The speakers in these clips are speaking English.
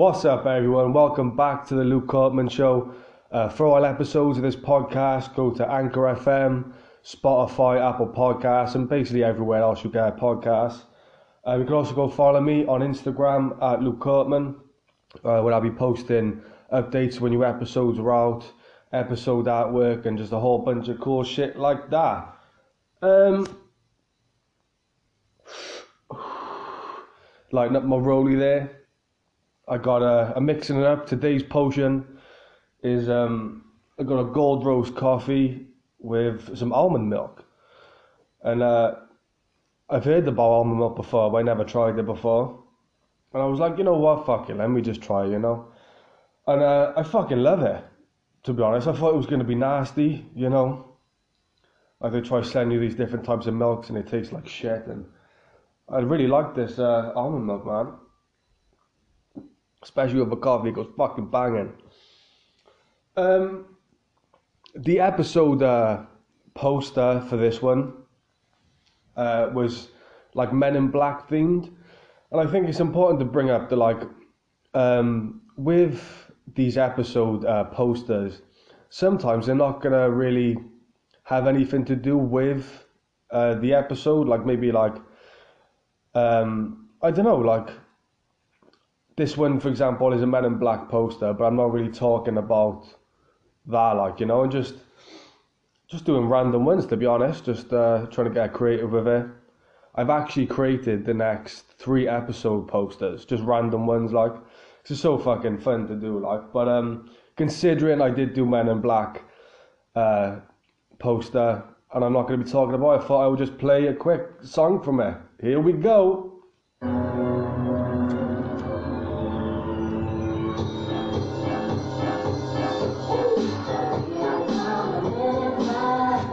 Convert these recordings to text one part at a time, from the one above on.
What's up, everyone? Welcome back to the Luke Courtman Show. Uh, for all episodes of this podcast, go to Anchor FM, Spotify, Apple Podcasts, and basically everywhere else you get podcasts. Uh, you can also go follow me on Instagram at Luke Courtman, uh, where I'll be posting updates when new episodes are out, episode artwork, and just a whole bunch of cool shit like that. Um, lighting up my rollie there. I got a, mixing it up. Today's potion is um, I got a gold roast coffee with some almond milk, and uh, I've heard about almond milk before, but I never tried it before. And I was like, you know what, fuck it, let me just try, you know. And uh, I fucking love it. To be honest, I thought it was gonna be nasty, you know. Like they try selling you these different types of milks and it tastes like shit. And I really like this uh, almond milk, man. Especially with a it goes fucking banging. Um, the episode uh, poster for this one uh, was like Men in Black themed, and I think it's important to bring up the like um, with these episode uh, posters. Sometimes they're not gonna really have anything to do with uh, the episode, like maybe like um, I don't know, like this one, for example, is a Men in Black poster, but I'm not really talking about that, like you know, and just just doing random ones to be honest, just uh, trying to get creative with it. I've actually created the next three episode posters, just random ones, like it's just so fucking fun to do, like. But um, considering I did do Men in Black uh, poster, and I'm not going to be talking about it, I thought I would just play a quick song from it. Here we go.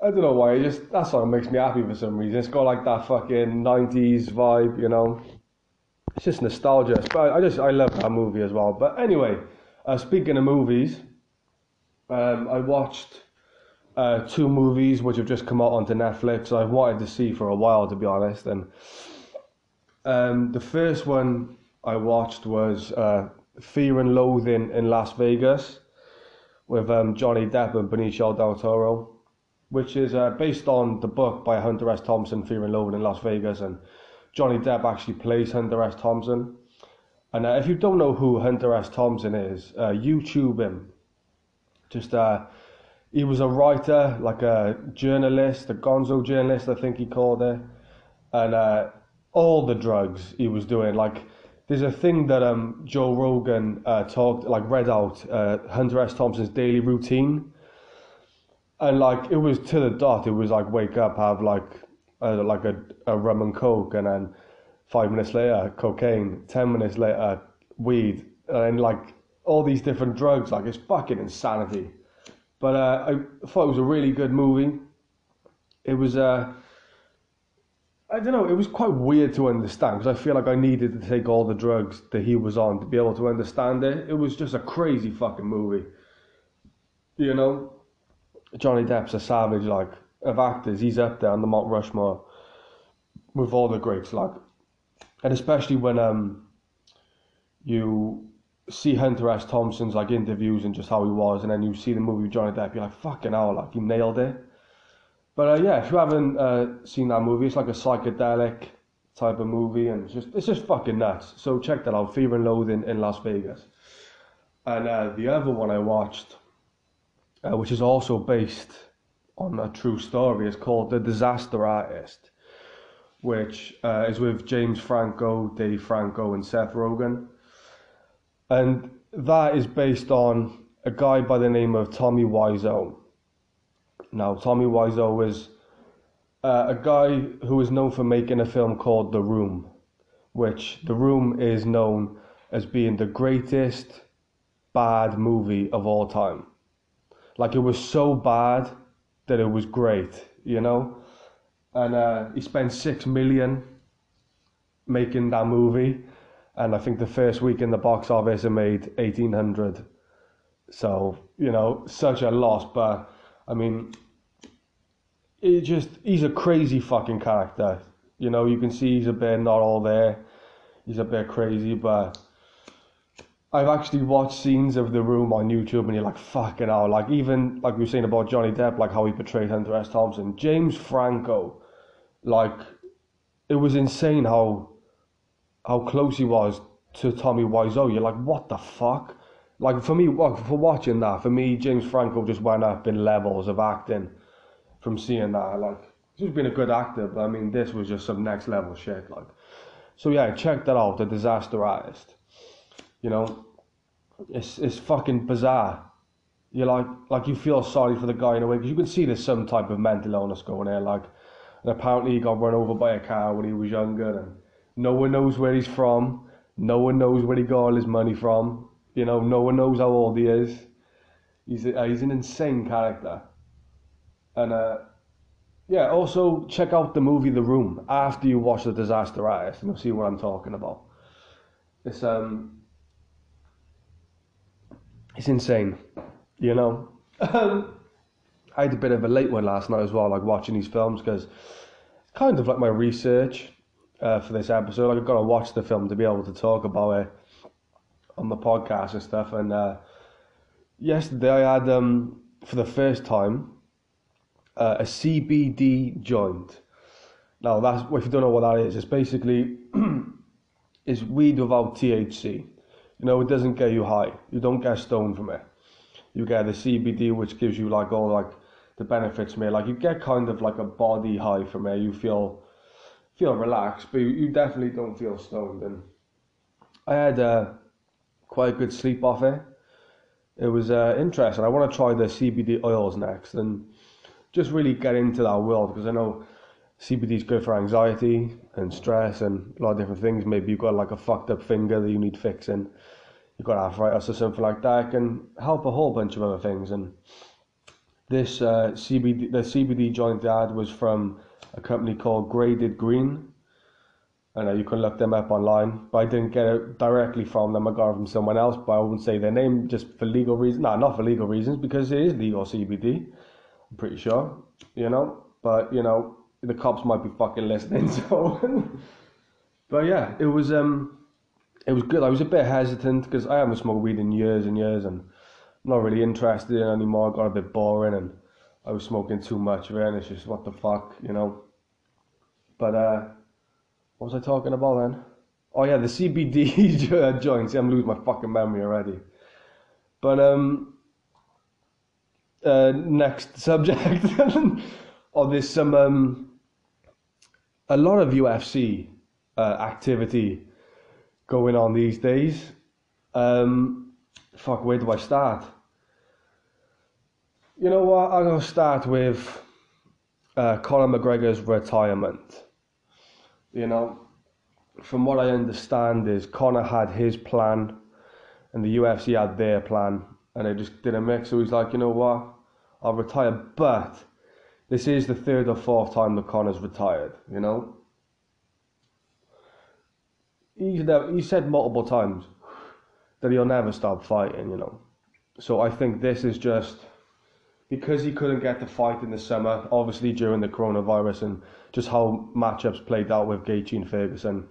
I don't know why. It just that song makes me happy for some reason. It's got like that fucking '90s vibe, you know. It's just nostalgia. But I just I love that movie as well. But anyway, uh, speaking of movies, um, I watched uh, two movies which have just come out onto Netflix. I've wanted to see for a while, to be honest. And um, the first one I watched was uh, Fear and Loathing in Las Vegas with um, Johnny Depp and Benicio del Toro which is uh, based on the book by Hunter S. Thompson, Fear and Loathing in Las Vegas, and Johnny Depp actually plays Hunter S. Thompson. And uh, if you don't know who Hunter S. Thompson is, uh, YouTube him. Just uh, he was a writer, like a journalist, a gonzo journalist, I think he called it, and uh, all the drugs he was doing. Like, there's a thing that um Joe Rogan uh, talked, like read out uh, Hunter S. Thompson's daily routine and like it was to the dot. It was like wake up, have like uh, like a, a rum and coke, and then five minutes later cocaine, ten minutes later weed, and like all these different drugs. Like it's fucking insanity. But uh, I thought it was a really good movie. It was uh, I don't know. It was quite weird to understand because I feel like I needed to take all the drugs that he was on to be able to understand it. It was just a crazy fucking movie. You know, Johnny Depp's a savage, like, of actors. He's up there on the Mount Rushmore with all the greats, like, and especially when um you see Hunter S. Thompson's like interviews and just how he was, and then you see the movie with Johnny Depp, you're like, fucking hell, like he nailed it. But uh, yeah, if you haven't uh, seen that movie, it's like a psychedelic type of movie, and it's just it's just fucking nuts. So check that out, Fear and Loathing in Las Vegas. And uh, the other one I watched uh, which is also based on a true story. It's called The Disaster Artist, which uh, is with James Franco, Dave Franco, and Seth Rogen. And that is based on a guy by the name of Tommy Wiseau. Now, Tommy Wiseau is uh, a guy who is known for making a film called The Room, which The Room is known as being the greatest bad movie of all time. Like it was so bad that it was great, you know. And uh, he spent six million making that movie, and I think the first week in the box office it made eighteen hundred. So you know, such a loss. But I mean, it just he's a crazy fucking character. You know, you can see he's a bit not all there. He's a bit crazy, but I've actually watched scenes of the room on YouTube, and you're like, fucking hell. Like even like we were saying about Johnny Depp, like how he portrayed Hunter S. Thompson, James Franco, like it was insane how how close he was to Tommy Wiseau. You're like, what the fuck? Like for me, for watching that, for me, James Franco just went up in levels of acting from seeing that. Like he's been a good actor, but I mean, this was just some next level shit. Like, so yeah, check that out. The Disaster Artist. You know, it's it's fucking bizarre. You like like you feel sorry for the guy in a way because you can see there's some type of mental illness going there. Like, and apparently he got run over by a car when he was younger, and no one knows where he's from. No one knows where he got all his money from. You know, no one knows how old he is. He's a, he's an insane character, and uh, yeah. Also check out the movie The Room after you watch The Disaster Artist, and you'll see what I'm talking about. It's um it's insane, you know. Um, I had a bit of a late one last night as well, like watching these films because it's kind of like my research uh, for this episode. Like I've got to watch the film to be able to talk about it on the podcast and stuff. And uh, yesterday I had um, for the first time uh, a CBD joint. Now that's if you don't know what that is, it's basically is weed without THC. You know, it doesn't get you high. You don't get stoned from it. You get the CBD, which gives you like all like the benefits from it. Like you get kind of like a body high from it. You feel feel relaxed, but you, you definitely don't feel stoned. And I had uh, quite a good sleep off it. It was uh, interesting. I want to try the CBD oils next and just really get into that world because I know CBD is good for anxiety and stress and a lot of different things. Maybe you've got like a fucked up finger that you need fixing. You've got arthritis or something like that. It can help a whole bunch of other things. And this uh, CBD, the CBD joint ad was from a company called Graded Green. I know you can look them up online, but I didn't get it directly from them. I got it from someone else, but I wouldn't say their name just for legal reasons. No, not for legal reasons, because it is legal CBD. I'm pretty sure, you know. But you know, the cops might be fucking listening. So, but yeah, it was um, it was good. I was a bit hesitant because I haven't smoked weed in years and years, and I'm not really interested in anymore. Got a bit boring, and I was smoking too much of it, and it's just what the fuck, you know. But uh, what was I talking about then? Oh yeah, the CBD joints. I'm losing my fucking memory already. But um, uh, next subject. oh, there's some um a lot of UFC uh, activity going on these days. Um, fuck, where do I start? You know what? I'm gonna start with uh, Conor McGregor's retirement. You know, from what I understand, is Conor had his plan, and the UFC had their plan, and they just didn't mix. So he's like, you know what? I'll retire, but this is the third or fourth time that Conor's retired, you know. He's never, he said multiple times that he'll never stop fighting, you know. So I think this is just because he couldn't get the fight in the summer, obviously during the coronavirus and just how matchups played out with Gaethje and Ferguson.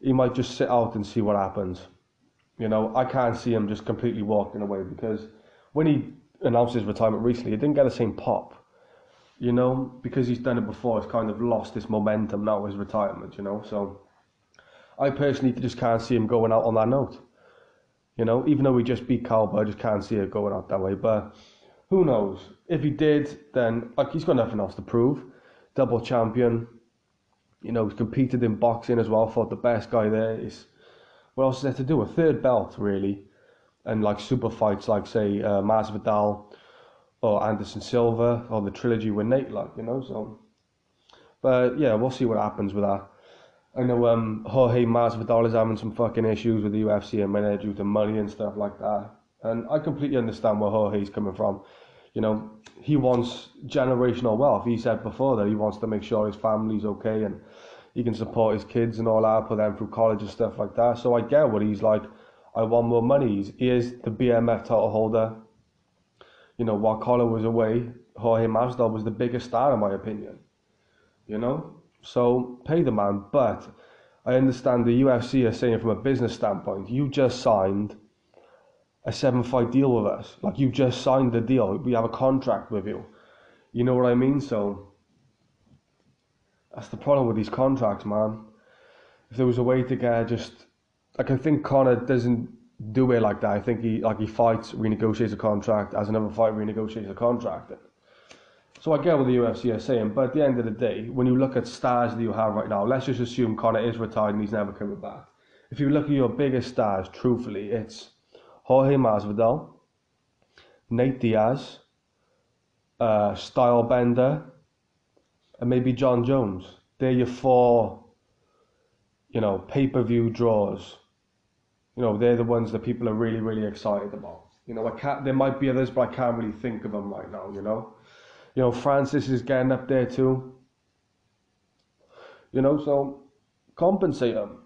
He might just sit out and see what happens. You know, I can't see him just completely walking away because when he announced his retirement recently, he didn't get the same pop you know, because he's done it before, he's kind of lost this momentum now, his retirement, you know. So I personally just can't see him going out on that note. You know, even though we just beat Cowboy, I just can't see it going out that way. But who knows? If he did, then like he's got nothing else to prove. Double champion. You know, he's competed in boxing as well. Fought the best guy there. Is what else is there to do? A third belt, really, and like super fights, like say uh, Masvidal or Anderson Silva or the trilogy with Nate, like you know. So, but yeah, we'll see what happens with that. I know um, Jorge Masvidal is having some fucking issues with the UFC and minute due to money and stuff like that. And I completely understand where Jorge's coming from. You know, he wants generational wealth. He said before that he wants to make sure his family's okay and he can support his kids and all that, put them through college and stuff like that. So I get what he's like. I want more money. He is the BMF title holder. You know, while Conor was away, Jorge Masvidal was the biggest star in my opinion. You know, so pay the man. But I understand the UFC is saying from a business standpoint, you just signed a seven fight deal with us. Like you just signed the deal. We have a contract with you. You know what I mean? So that's the problem with these contracts, man. If there was a way to get just like I think Conor doesn't do it like that. I think he like he fights, renegotiates a contract, as another fight renegotiates a contract. So I get what the UFC is saying, but at the end of the day, when you look at stars that you have right now, let's just assume Conor is retired and he's never coming back. If you look at your biggest stars, truthfully, it's Jorge Masvidal, Nate Diaz, uh, Stylebender, and maybe Jon Jones. They're your four, you know, pay-per-view draws. You know, they're the ones that people are really, really excited about. You know, I can't. There might be others, but I can't really think of them right now. You know, you know, Francis is getting up there too. You know, so compensate him.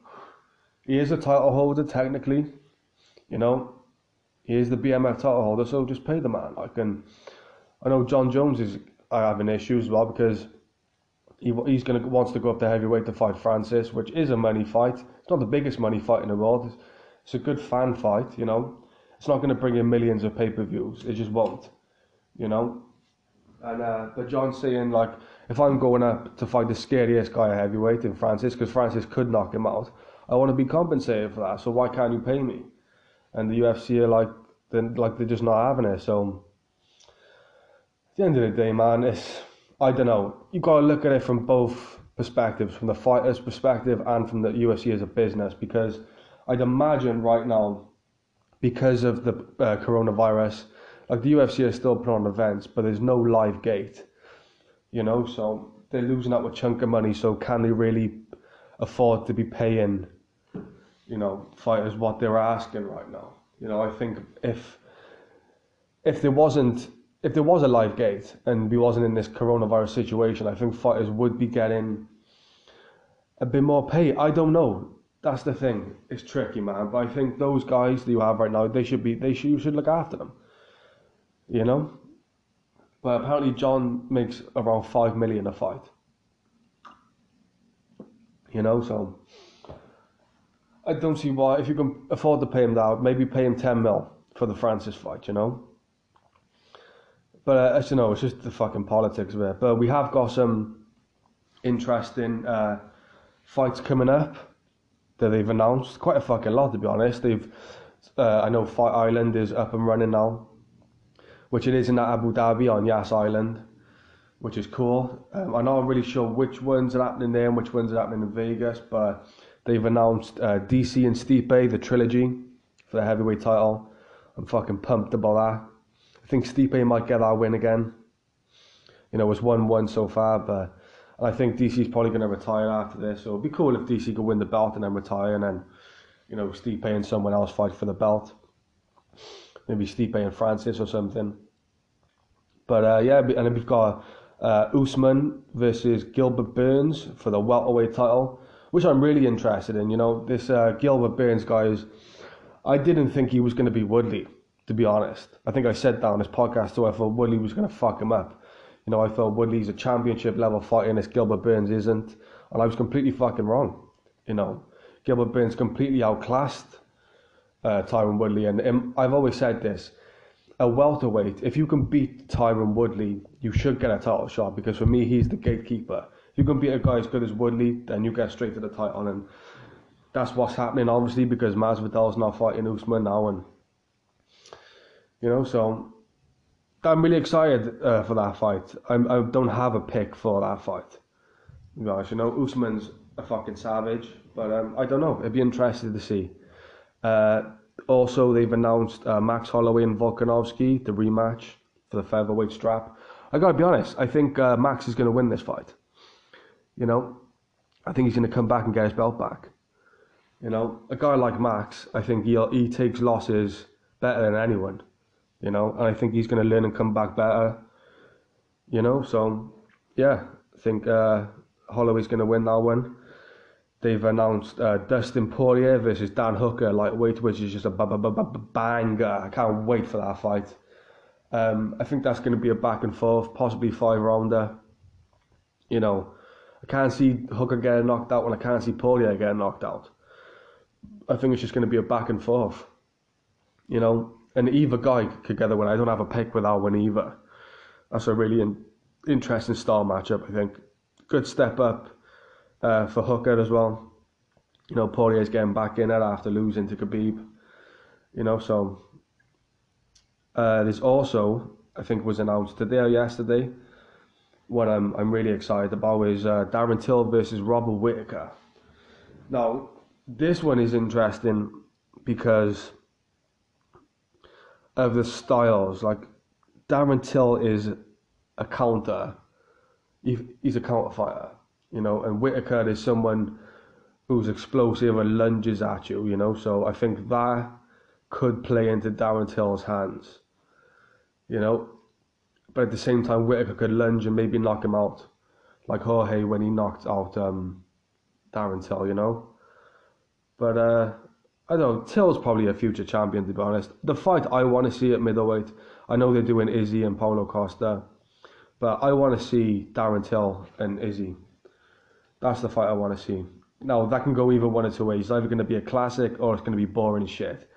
He is a title holder technically. You know, he is the BMF title holder, so just pay the man. I can. I know Jon Jones is having issues as well because he he's gonna wants to go up to heavyweight to fight Francis, which is a money fight. It's not the biggest money fight in the world. It's, it's a good fan fight, you know. It's not going to bring in millions of pay per views. It just won't, you know. And uh, but Jon saying like, if I'm going up to fight the scariest guy at heavyweight in Francis, because Francis could knock him out, I want to be compensated for that. So why can't you pay me? And the UFC are like, then like they're just not having it. So at the end of the day, man, it's I don't know. You got to look at it from both perspectives, from the fighter's perspective and from the UFC as a business, because I'd imagine right now, because of the uh, coronavirus, like the UFC is still putting on events, but there's no live gate, you know, so they're losing out a chunk of money. So can they really afford to be paying, you know, fighters what they're asking right now? You know, I think if if there wasn't if there was a live gate and we wasn't in this coronavirus situation, I think fighters would be getting a bit more pay. I don't know. That's the thing. It's tricky, man. But I think those guys that you have right now, they should be. They should. You should look after them. You know. But apparently, Jon makes around five million a fight. You know, so I don't see why. If you can afford to pay him that, maybe pay him ten mil for the Francis fight. You know. But uh, as you know, it's just the fucking politics of it. But we have got some interesting uh, fights coming up that they've announced. Quite a fucking lot, to be honest. They've, uh, I know Fight Island is up and running now, which it is in Abu Dhabi on Yas Island, which is cool. Um, I'm not really sure which ones are happening there and which ones are happening in Vegas, but they've announced uh, DC and Stipe, the trilogy, for the heavyweight title. I'm fucking pumped about that. I think Stipe might get that win again. You know, it's 1 1 so far, but I think DC's probably going to retire after this. So it'd be cool if DC could win the belt and then retire, and then, you know, Stipe and someone else fight for the belt. Maybe Stipe and Francis or something. But uh, yeah, and then we've got uh, Usman versus Gilbert Burns for the welterweight title, which I'm really interested in. You know, this uh, Gilbert Burns guy is. I didn't think he was going to be Woodley to be honest. I think I said that on this podcast so I thought Woodley was going to fuck him up. You know, I thought Woodley's a championship level fighter and this Gilbert Burns isn't. And I was completely fucking wrong. You know, Gilbert Burns completely outclassed uh, Tyron Woodley. And um, I've always said this a welterweight, if you can beat Tyron Woodley, you should get a title shot because for me, he's the gatekeeper. If you can beat a guy as good as Woodley, then you get straight to the title. And that's what's happening, obviously, because Masvidal's not fighting Usman now. And you know, so I'm really excited uh, for that fight. I'm, I don't have a pick for that fight. Guys, you know, Usman's a fucking savage, but um, I don't know. It'd be interesting to see. Uh, also, they've announced uh, Max Holloway and Volkanovski, the rematch for the featherweight strap. I gotta be honest, I think uh, Max is gonna win this fight. You know, I think he's gonna come back and get his belt back. You know, a guy like Max, I think he he takes losses better than anyone, you know, and I think he's going to learn and come back better, you know. So, yeah, I think uh, Holloway's going to win that one. They've announced uh, Dustin Poirier versus Dan Hooker lightweight, which is just a ba- ba- ba- ba- banger. I can't wait for that fight. Um, I think that's going to be a back and forth, possibly five rounder. You know, I can't see Hooker getting knocked out when I can't see Poirier getting knocked out. I think it's just going to be a back and forth. You know, and either guy could get the win. I don't have a pick without one either. That's a really in, interesting style matchup. I think good step up uh, for Hooker as well. You know, Poirier's getting back in it after losing to Khabib. You know, so uh, there's also I think was announced today or yesterday. What I'm I'm really excited about is uh, Darren Till versus Robert Whitaker. Now, this one is interesting because of the styles. Like Darren Till is a counter. He's a counter fighter, you know, and Whitaker is someone who's explosive and lunges at you, you know. So I think that could play into Darren Till's hands, you know. But at the same time, Whitaker could lunge and maybe knock him out, like Jorge when he knocked out um, Darren Till, you know. But uh, I don't know. Till's probably a future champion, to be honest. The fight I want to see at middleweight, I know they're doing Izzy and Paulo Costa, but I want to see Darren Till and Izzy. That's the fight I want to see. Now, that can go either one or two ways. It's either going to be a classic or it's going to be boring shit.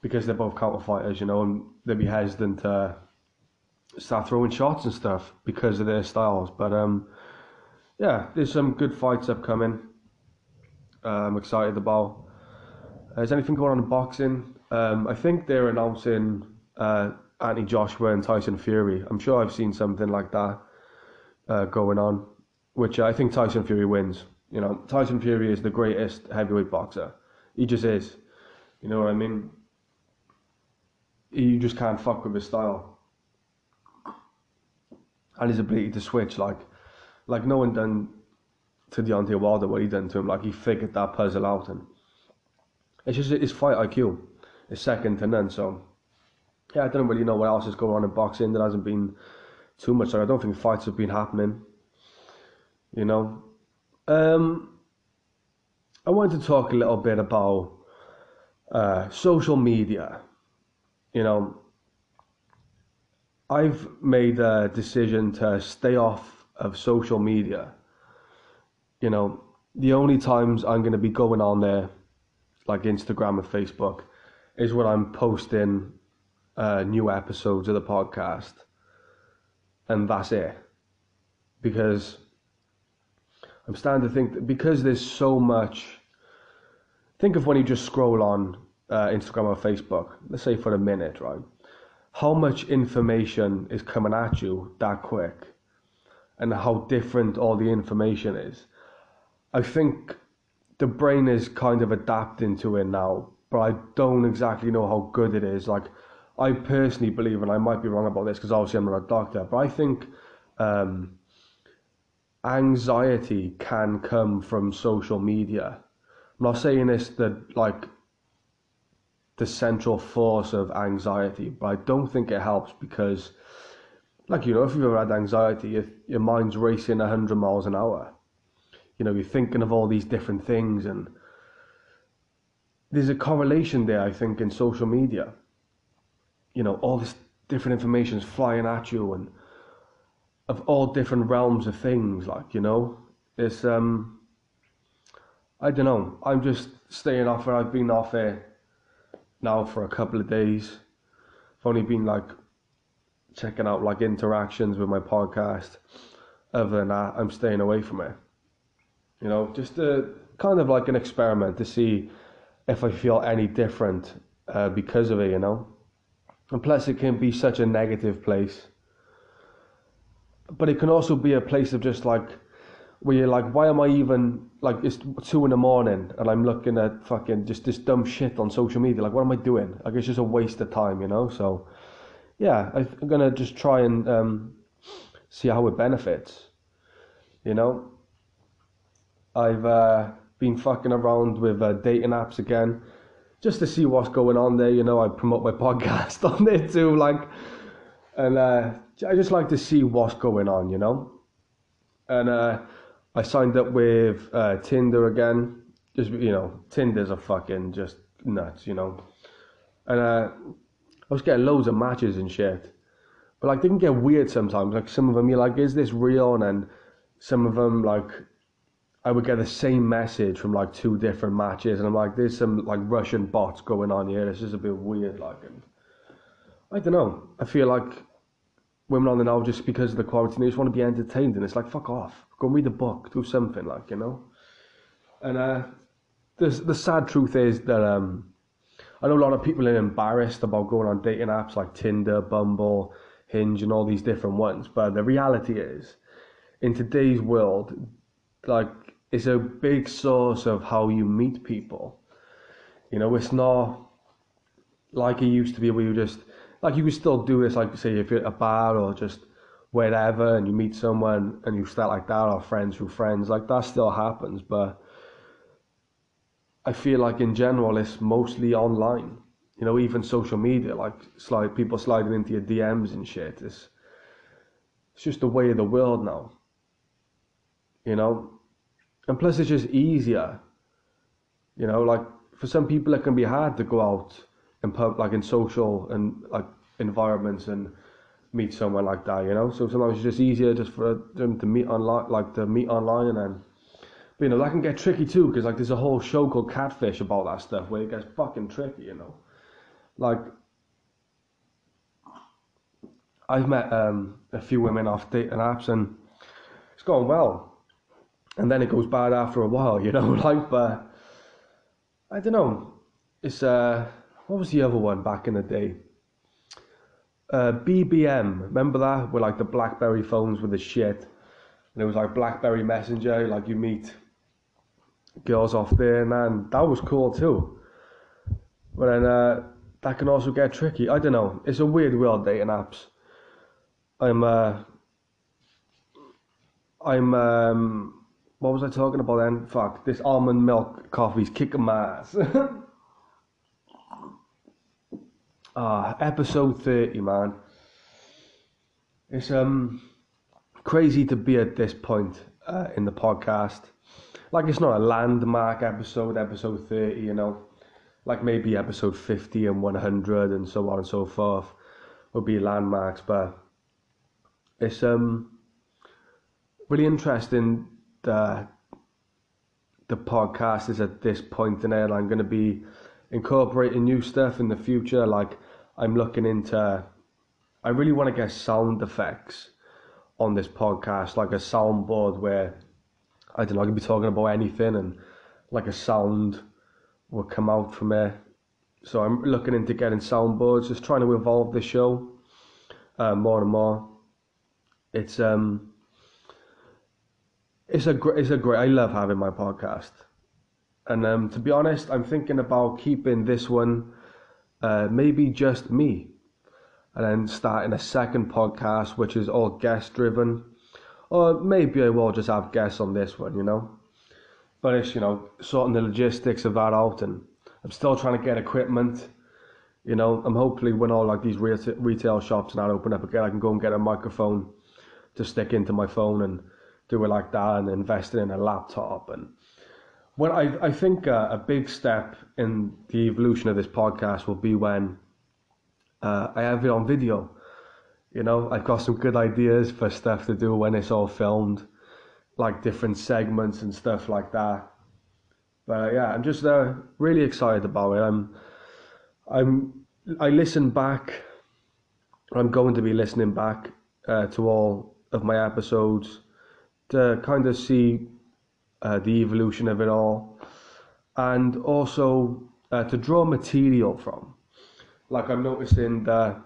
Because they're both counter fighters, you know, and they'll be hesitant to start throwing shots and stuff because of their styles. But um, yeah, there's some good fights upcoming. Uh, I'm excited about. Uh, is anything going on in boxing? Um, I think they're announcing uh, Anthony Joshua and Tyson Fury. I'm sure I've seen something like that uh, going on, which I think Tyson Fury wins. You know, Tyson Fury is the greatest heavyweight boxer. He just is. You know what I mean? You just can't fuck with his style and his ability to switch. Like, like no one done to Deontay Wilder what he done to him. Like he figured that puzzle out, and it's just his fight IQ is second to none. So yeah, I don't really know what else is going on in boxing. There hasn't been too much. Like, I don't think fights have been happening. You know, um, I wanted to talk a little bit about uh, social media. You know, I've made a decision to stay off of social media. You know, the only times I'm going to be going on there, like Instagram and Facebook, is when I'm posting uh, new episodes of the podcast. And that's it. Because I'm starting to think that because there's so much. Think of when you just scroll on uh, Instagram or Facebook, let's say for a minute, right? How much information is coming at you that quick, and how different all the information is. I think the brain is kind of adapting to it now, but I don't exactly know how good it is. Like, I personally believe, and I might be wrong about this because obviously I'm not a doctor, but I think um, anxiety can come from social media. I'm not saying this that like the central force of anxiety, but I don't think it helps because, like you know, if you've ever had anxiety, if your mind's racing hundred miles an hour, you know, you're thinking of all these different things, and there's a correlation there. I think in social media, you know, all this different information is flying at you, and of all different realms of things, like you know, it's um, I don't know. I'm just staying off it. I've been off it now for a couple of days. I've only been like checking out like interactions with my podcast. Other than that, I'm staying away from it. You know, just a kind of like an experiment to see if I feel any different uh, because of it. You know, and plus it can be such a negative place, but it can also be a place of just like where you're like, why am I even like it's two in the morning and I'm looking at fucking just this dumb shit on social media? Like, what am I doing? Like, it's just a waste of time, you know. So, yeah, I'm gonna just try and um, see how it benefits. You know, I've uh, been fucking around with uh, dating apps again, just to see what's going on there. You know, I promote my podcast on there too, like, and uh, I just like to see what's going on. You know, and uh, I signed up with uh, Tinder again. Just you know, Tinder's a fucking just nuts. You know, and uh, I was getting loads of matches and shit. But like they can get weird sometimes. Like some of them, you're like, is this real? And then some of them, like, I would get the same message from like two different matches, and I'm like, there's some like Russian bots going on here. It's just a bit weird, like, and I don't know. I feel like women on the now just because of the quality, they just want to be entertained, and it's like, fuck off, go read a book, do something, like, you know. And uh, the the sad truth is that um, I know a lot of people are embarrassed about going on dating apps like Tinder, Bumble, Hinge, and all these different ones, but the reality is, in today's world, like it's a big source of how you meet people. You know, it's not like it used to be where you just like you could still do this, like say if you're at a bar or just wherever and you meet someone and you start like that or friends through friends, like that still happens, but I feel like in general it's mostly online. You know, even social media, like slide people sliding into your DMs and shit. It's it's just the way of the world now. You know, and plus it's just easier. You know, like for some people it can be hard to go out in pub, like in social and like environments and meet someone like that. You know, so sometimes it's just easier just for them to meet online, like to meet online and then. But, you know, that can get tricky too, because like there's a whole show called Catfish about that stuff where it gets fucking tricky, you know. Like, I've met um, a few women off dating apps and it's going well and then it goes bad after a while, you know, like, but I don't know. It's, uh, what was the other one back in the day? Uh, BBM, remember that? With like the Blackberry phones with the shit. And it was like Blackberry Messenger, like you meet girls off there, and that was cool too. But then uh, that can also get tricky. I don't know. It's a weird world, dating apps. I'm, uh, I'm, um, what was I talking about then? Fuck, this almond milk coffee's kicking my ass. ah, episode 30, man. It's um crazy to be at this point uh, in the podcast. Like, it's not a landmark episode, episode 30, you know. Like, maybe episode 50 and 100 and so on and so forth would be landmarks, but it's um really interesting the the podcast is at this point in it. I'm going to be incorporating new stuff in the future. Like I'm looking into, I really want to get sound effects on this podcast, like a soundboard where I don't know, I can be talking about anything and like a sound will come out from it. So I'm looking into getting soundboards, just trying to evolve the show uh, more and more. It's um it's a great, it's a great. I love having my podcast, and um, to be honest, I'm thinking about keeping this one, uh, maybe just me, and then starting a second podcast which is all guest driven, or maybe I will just have guests on this one, you know. But it's you know sorting the logistics of that out, and I'm still trying to get equipment. You know, I'm hopefully when all like these retail shops now open up again, I can go and get a microphone to stick into my phone and do it like that and investing in a laptop and what I, I think uh, a big step in the evolution of this podcast will be when uh, I have it on video. You know, I've got some good ideas for stuff to do when it's all filmed, like different segments and stuff like that. But uh, yeah, I'm just uh, really excited about it. I'm, I'm, I listen back. I'm going to be listening back uh, to all of my episodes to kind of see uh, the evolution of it all and also uh, to draw material from. Like I'm noticing that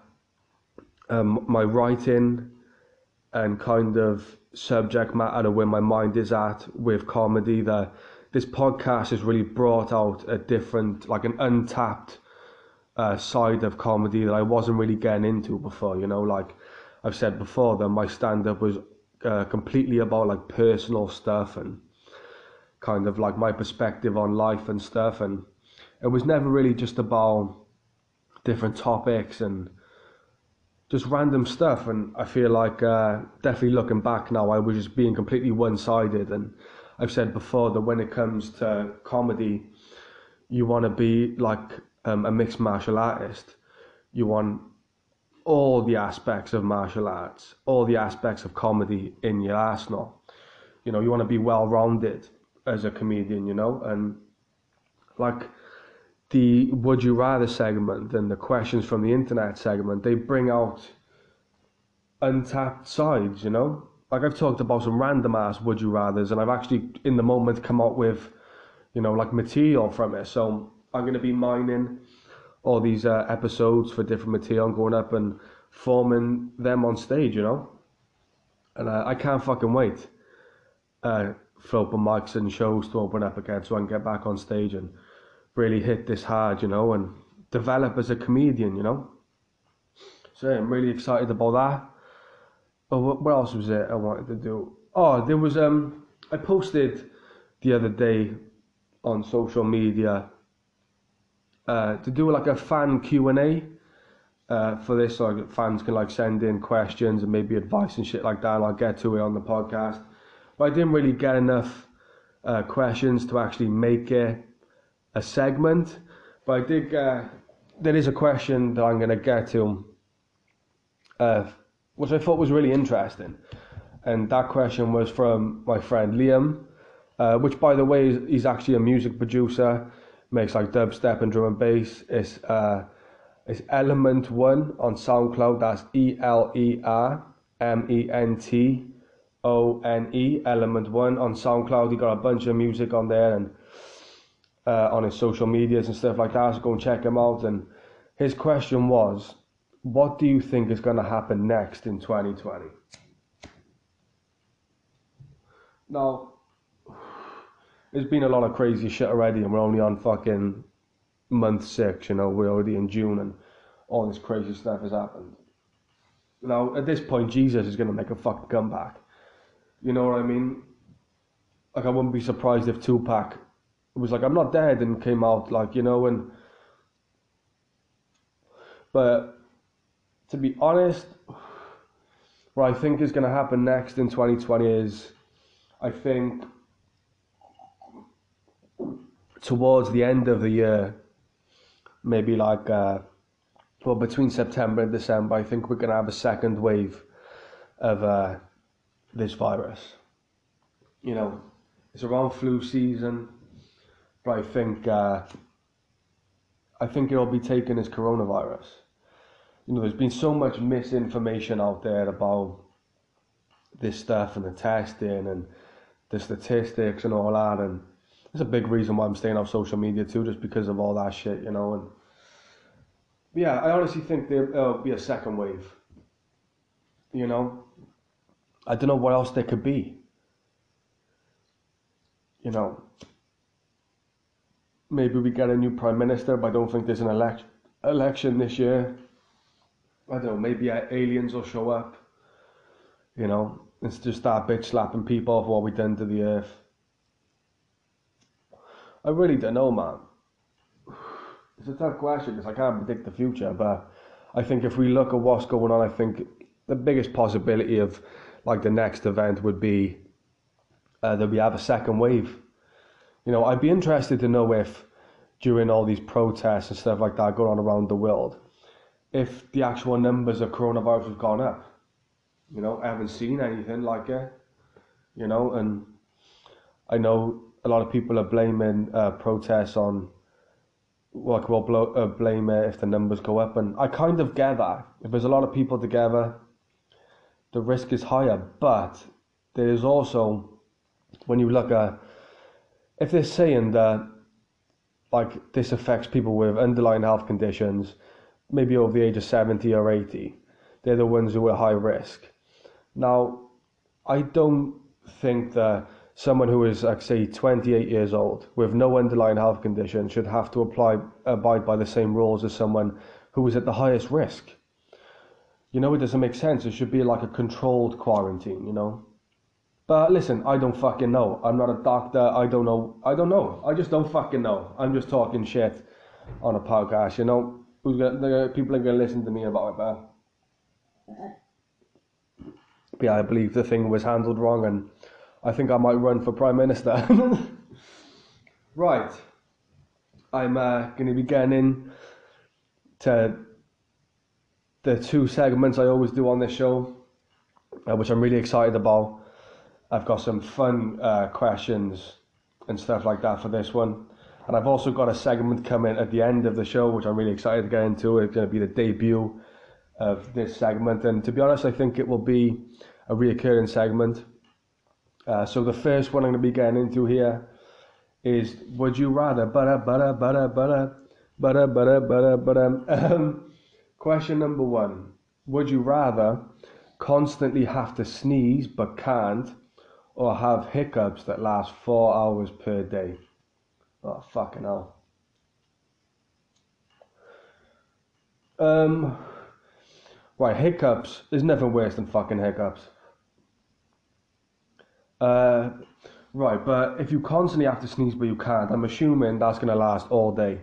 um, my writing and kind of subject matter where my mind is at with comedy that this podcast has really brought out a different like an untapped uh, side of comedy that I wasn't really getting into before you know like I've said before that my stand up was uh, completely about like personal stuff and kind of like my perspective on life and stuff and it was never really just about different topics and just random stuff. And I feel like uh, definitely looking back now, I was just being completely one sided. And I've said before that when it comes to comedy, you want to be like um, a mixed martial artist. You want all the aspects of martial arts, all the aspects of comedy in your arsenal. You know, you want to be well rounded as a comedian, you know, and like the would you rather segment and the questions from the internet segment, they bring out untapped sides, you know. Like I've talked about some random ass would you rather's, and I've actually in the moment come up with, you know, like material from it. So I'm gonna be mining all these uh, episodes for different material and going up and forming them on stage, you know. And uh, I can't fucking wait uh, for open mics and shows to open up again so I can get back on stage and really hit this hard, you know, and develop as a comedian, you know. So yeah, I'm really excited about that. Oh, what, what else was it I wanted to do? Oh, there was um, I posted the other day on social media uh, to do like a fan Q and A uh, for this, so fans can like send in questions and maybe advice and shit like that. And I'll get to it on the podcast. But I didn't really get enough uh, questions to actually make it a segment. But I did. Uh, there is a question that I'm going to get to, uh, which I thought was really interesting, and that question was from my friend Liam, uh, which by the way he's actually a music producer, makes like dubstep and drum and bass. It's uh, it's Element One on SoundCloud. That's E L E R M E N T O N E Element One on SoundCloud. He got a bunch of music on there and uh, on his social medias and stuff like that. So go and check him out. And his question was, what do you think is going to happen next in 2020? Now, there's been a lot of crazy shit already, and we're only on fucking month six. You know, we're already in June, and all this crazy stuff has happened. Now, at this point, Jesus is going to make a fucking comeback. You know what I mean? Like, I wouldn't be surprised if Tupac was like, I'm not dead, and came out, like, you know, and. But to be honest, what I think is going to happen next in 2020 is I think towards the end of the year, maybe like uh, well between September and December, I think we're gonna have a second wave of uh, this virus. You know, it's around flu season, but I think uh, I think it'll be taken as coronavirus. You know, there's been so much misinformation out there about this stuff and the testing and the statistics and all that, and it's a big reason why I'm staying off social media too, just because of all that shit, you know. And yeah, I honestly think there'll be a second wave. You know, I don't know what else there could be. You know, maybe we get a new prime minister, but I don't think there's an elect- election this year. I don't know, maybe aliens will show up. You know, it's just that bitch slapping people for what we done to the earth. I really don't know, man. It's a tough question because I can't predict the future, but I think if we look at what's going on, I think the biggest possibility of like the next event would be uh, that we have a second wave. You know, I'd be interested to know if during all these protests and stuff like that going on around the world, if the actual numbers of coronavirus have gone up. You know, I haven't seen anything like it. You know, and I know a lot of people are blaming uh, protests on like will blow, uh, blame it if the numbers go up, and I kind of get that. If there's a lot of people together, the risk is higher. But there is also, when you look at, if they're saying that, like this affects people with underlying health conditions, maybe over the age of seventy or eighty, they're the ones who are high risk. Now, I don't think that someone who is, like, say, 28 years old with no underlying health condition should have to apply abide by the same rules as someone who is at the highest risk. You know, it doesn't make sense. It should be like a controlled quarantine, you know. But listen, I don't fucking know. I'm not a doctor. I don't know. I don't know. I just don't fucking know. I'm just talking shit on a podcast. You know, who's gonna, people are going to listen to me about it, but uh-huh. but yeah, I believe the thing was handled wrong, and I think I might run for prime minister. right, I'm uh, going to be getting in to the two segments I always do on this show, uh, which I'm really excited about. I've got some fun uh, questions and stuff like that for this one. And I've also got a segment coming at the end of the show, which I'm really excited to get into. It's going to be the debut of this segment. And to be honest, I think it will be a reoccurring segment. Uh, so the first one I'm going to be getting into here is Would you rather? Butter, butter, butter, butter, butter, butter, butter, butter. Um, question number one Would you rather constantly have to sneeze but can't, or have hiccups that last four hours per day? Oh, fucking hell. Um, right, hiccups. There's nothing worse than fucking hiccups. Uh, right, but if you constantly have to sneeze but you can't, I'm assuming that's going to last all day.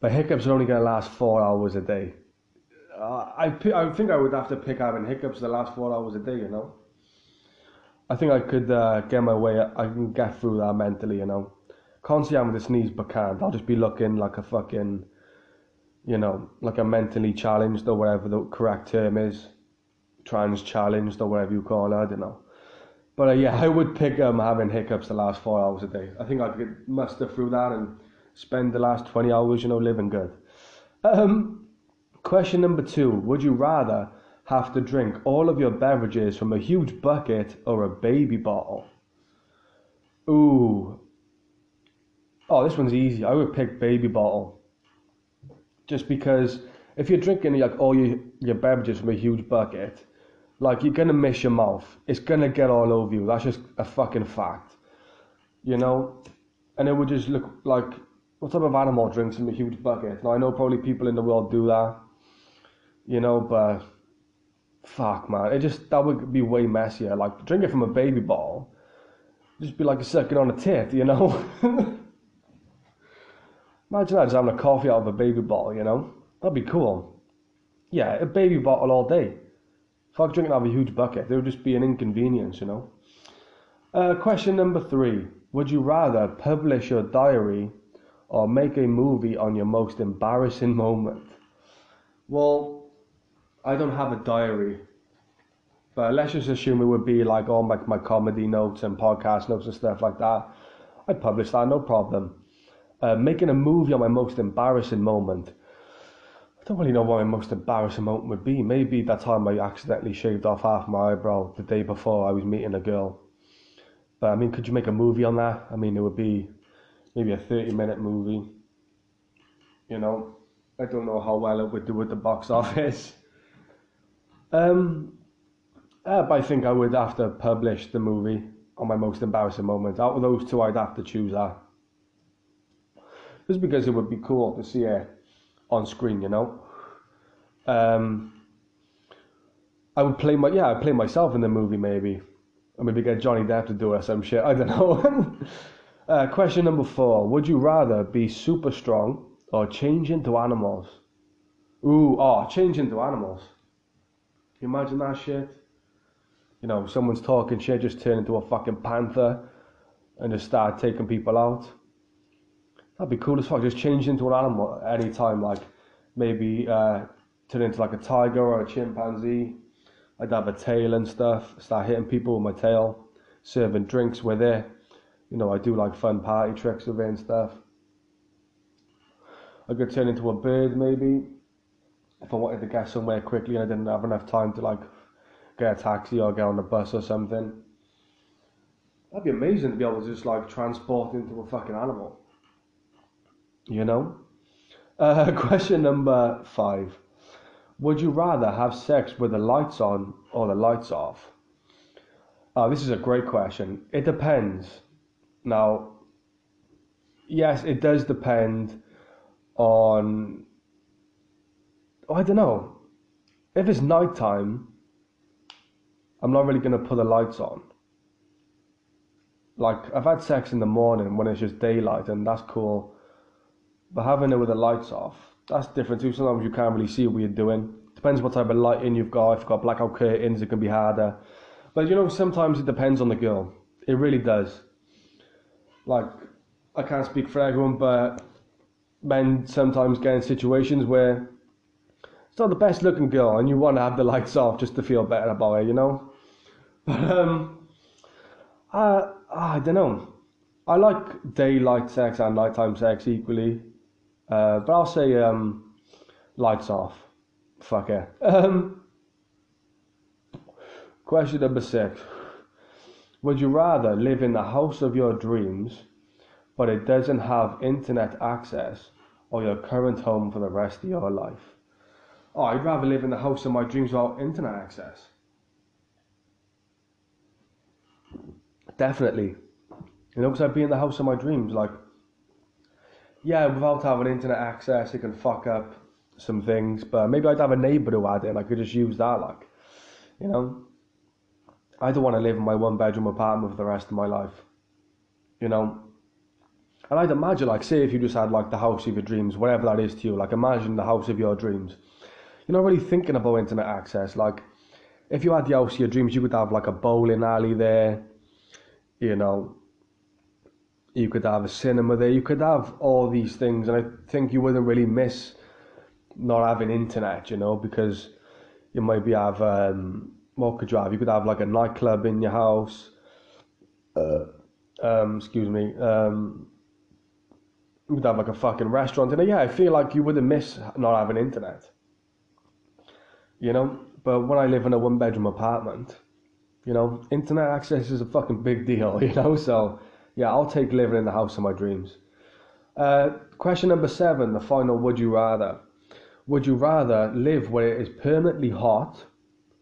But hiccups are only going to last four hours a day. Uh, I, I think I would have to pick having hiccups the last four hours a day, you know? I think I could uh, get my way, I can get through that mentally, you know? Constantly having to sneeze but can't. I'll just be looking like a fucking, you know, like a mentally challenged or whatever the correct term is. Trans challenged or whatever you call it, I don't know. But uh, yeah, I would pick um, having hiccups the last four hours a day. I think I could muster through that and spend the last 20 hours, you know, living good. Um, question number two Would you rather have to drink all of your beverages from a huge bucket or a baby bottle? Ooh. Oh, this one's easy. I would pick baby bottle. Just because if you're drinking like all your, your beverages from a huge bucket, like you're gonna miss your mouth. It's gonna get all over you. That's just a fucking fact. You know? And it would just look like what type of animal drinks from a huge bucket? Now I know probably people in the world do that. You know, but fuck man. It just that would be way messier. Like drinking from a baby bottle. Just be like sucking on a tit, you know? Imagine that just having a coffee out of a baby bottle, you know? That'd be cool. Yeah, a baby bottle all day. Fuck drinking out of a huge bucket. It would just be an inconvenience, you know? Uh, question number three. Would you rather publish your diary or make a movie on your most embarrassing moment? Well, I don't have a diary. But let's just assume it would be like all my, my comedy notes and podcast notes and stuff like that. I'd publish that, no problem. Uh, making a movie on my most embarrassing moment. Don't really know what my most embarrassing moment would be. Maybe that time I accidentally shaved off half my eyebrow the day before I was meeting a girl. But I mean, could you make a movie on that? I mean, it would be maybe a 30 minute movie. You know, I don't know how well it would do with the box office. Um, uh, but I think I would have to publish the movie on my most embarrassing moment. Out of those two, I'd have to choose that. Just because it would be cool to see it on screen, you know. Um, I would play my yeah, I'd play myself in the movie maybe, or maybe get Johnny Depp to do it some shit. I don't know. uh, question number four: Would you rather be super strong or change into animals? Ooh, oh, change into animals. Can you imagine that shit? You know, someone's talking shit, just turn into a fucking panther and just start taking people out. That'd be cool as fuck. Just change into an animal at any time, like maybe uh, turn into like a tiger or a chimpanzee. I'd have a tail and stuff. Start hitting people with my tail, serving drinks with it. You know, I do like fun party tricks with it and stuff. I could turn into a bird maybe if I wanted to get somewhere quickly and I didn't have enough time to like get a taxi or get on a bus or something. That'd be amazing to be able to just like transport into a fucking animal. You know? Uh, question number five. Would you rather have sex with the lights on or the lights off? Uh, this is a great question. It depends. Now, yes, it does depend on. oh, I don't know. If it's nighttime, I'm not really going to put the lights on. Like, I've had sex in the morning when it's just daylight, and that's cool. But having it with the lights off, that's different too. Sometimes you can't really see what you're doing. Depends what type of lighting you've got. If you've got blackout curtains, it can be harder. But you know, sometimes it depends on the girl. It really does. Like, I can't speak for everyone, but men sometimes get in situations where it's not the best looking girl and you want to have the lights off just to feel better about it, you know? But, um, I, I don't know. I like daylight sex and nighttime sex equally. Uh, but I'll say um, lights off. Fuck it. Um, question number six. Would you rather live in the house of your dreams, but it doesn't have internet access, or your current home for the rest of your life? Oh, I'd rather live in the house of my dreams without internet access. Definitely. You know, because I'd be in the house of my dreams. Like, yeah, without having internet access, it can fuck up some things. But maybe I'd have a neighbour who had it, and I could just use that. Like, you know, I don't want to live in my one bedroom apartment for the rest of my life. You know, and I'd imagine, like, say if you just had like the house of your dreams, whatever that is to you. Like, imagine the house of your dreams. You're not really thinking about internet access. Like, if you had the house of your dreams, you could have like a bowling alley there. You know, you could have a cinema there, you could have all these things, and I think you wouldn't really miss not having internet, you know, because you might be have um, what could you have? You could have like a nightclub in your house. Uh, um, excuse me. Um, you could have like a fucking restaurant, and yeah, I feel like you wouldn't miss not having internet. You know, but when I live in a one bedroom apartment, you know, internet access is a fucking big deal. You know, so yeah, I'll take living in the house of my dreams. Uh, question number seven, the final would you rather. Would you rather live where it is permanently hot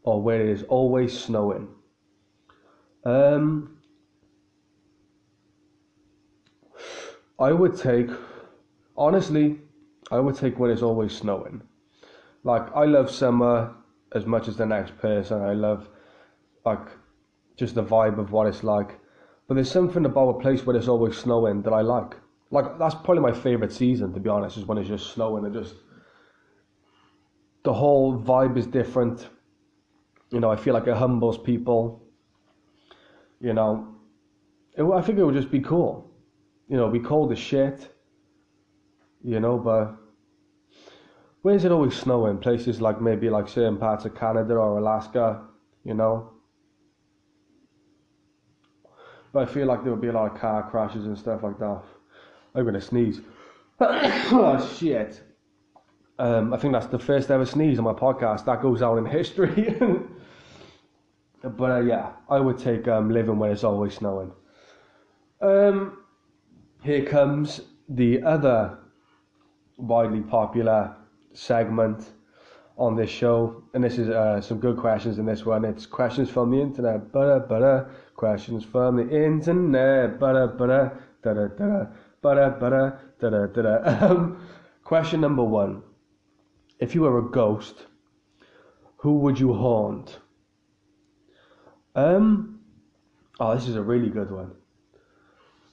or where it is always snowing? Um, I would take, honestly, I would take where it's always snowing. Like, I love summer as much as the next person. I love, like, just the vibe of what it's like. But there's something about a place where it's always snowing that I like. Like that's probably my favorite season, to be honest, is when it's just snowing and just the whole vibe is different. You know, I feel like it humbles people. You know, it, I think it would just be cool. You know, be cold as shit. You know, but where's it always snowing? Places like maybe like certain parts of Canada or Alaska. You know, but I feel like there would be a lot of car crashes and stuff like that. I'm gonna sneeze. oh shit. Um, I think that's the first ever sneeze on my podcast. That goes down in history. but uh, yeah, I would take um, living where it's always snowing. Um, here comes the other widely popular segment on this show, and this is uh, some good questions in this one. It's questions from the internet. Butter. Questions from the internet. Butter, da da da butter, butter, da da da um, Question number one. If you were a ghost, who would you haunt? Um, oh, this is a really good one.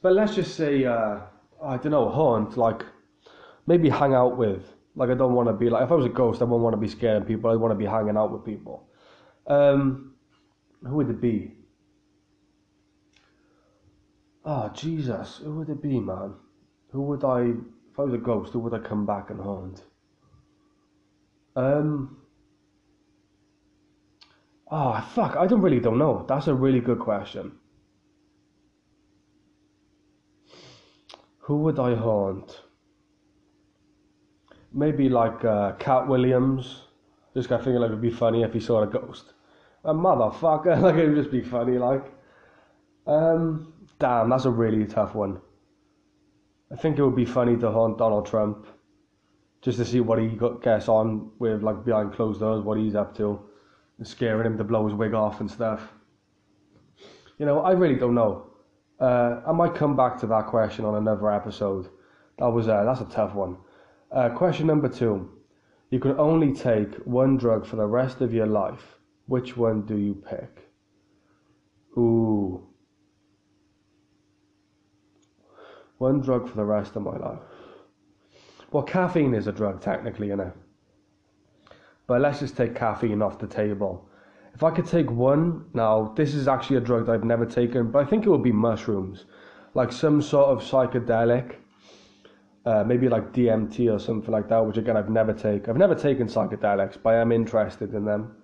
But let's just say, uh, I don't know, haunt, like maybe hang out with. Like, I don't want to be like, if I was a ghost, I wouldn't want to be scaring people. I'd want to be hanging out with people. Um, who would it be? Oh, Jesus, who would it be, man? Who would I, if I was a ghost, who would I come back and haunt? Um, oh, fuck, I don't really don't know. That's a really good question. Who would I haunt? Maybe like uh, Katt Williams. Kind of thinking like it'd be funny if he saw a ghost. A motherfucker, like it would just be funny, like. Um, Damn, that's a really tough one. I think it would be funny to haunt Donald Trump, just to see what he got, gets on with, like behind closed doors, what he's up to, and scaring him to blow his wig off and stuff. You know, I really don't know. Uh, I might come back to that question on another episode. That was uh, that's a tough one. Uh, question number two: You can only take one drug for the rest of your life. Which one do you pick? Ooh. One drug for the rest of my life. Well, caffeine is a drug technically, you know. But let's just take caffeine off the table. If I could take one, now this is actually a drug that I've never taken, but I think it would be mushrooms, like some sort of psychedelic, uh, maybe like DMT or something like that. Which again, I've never taken. I've never taken psychedelics, but I am interested in them.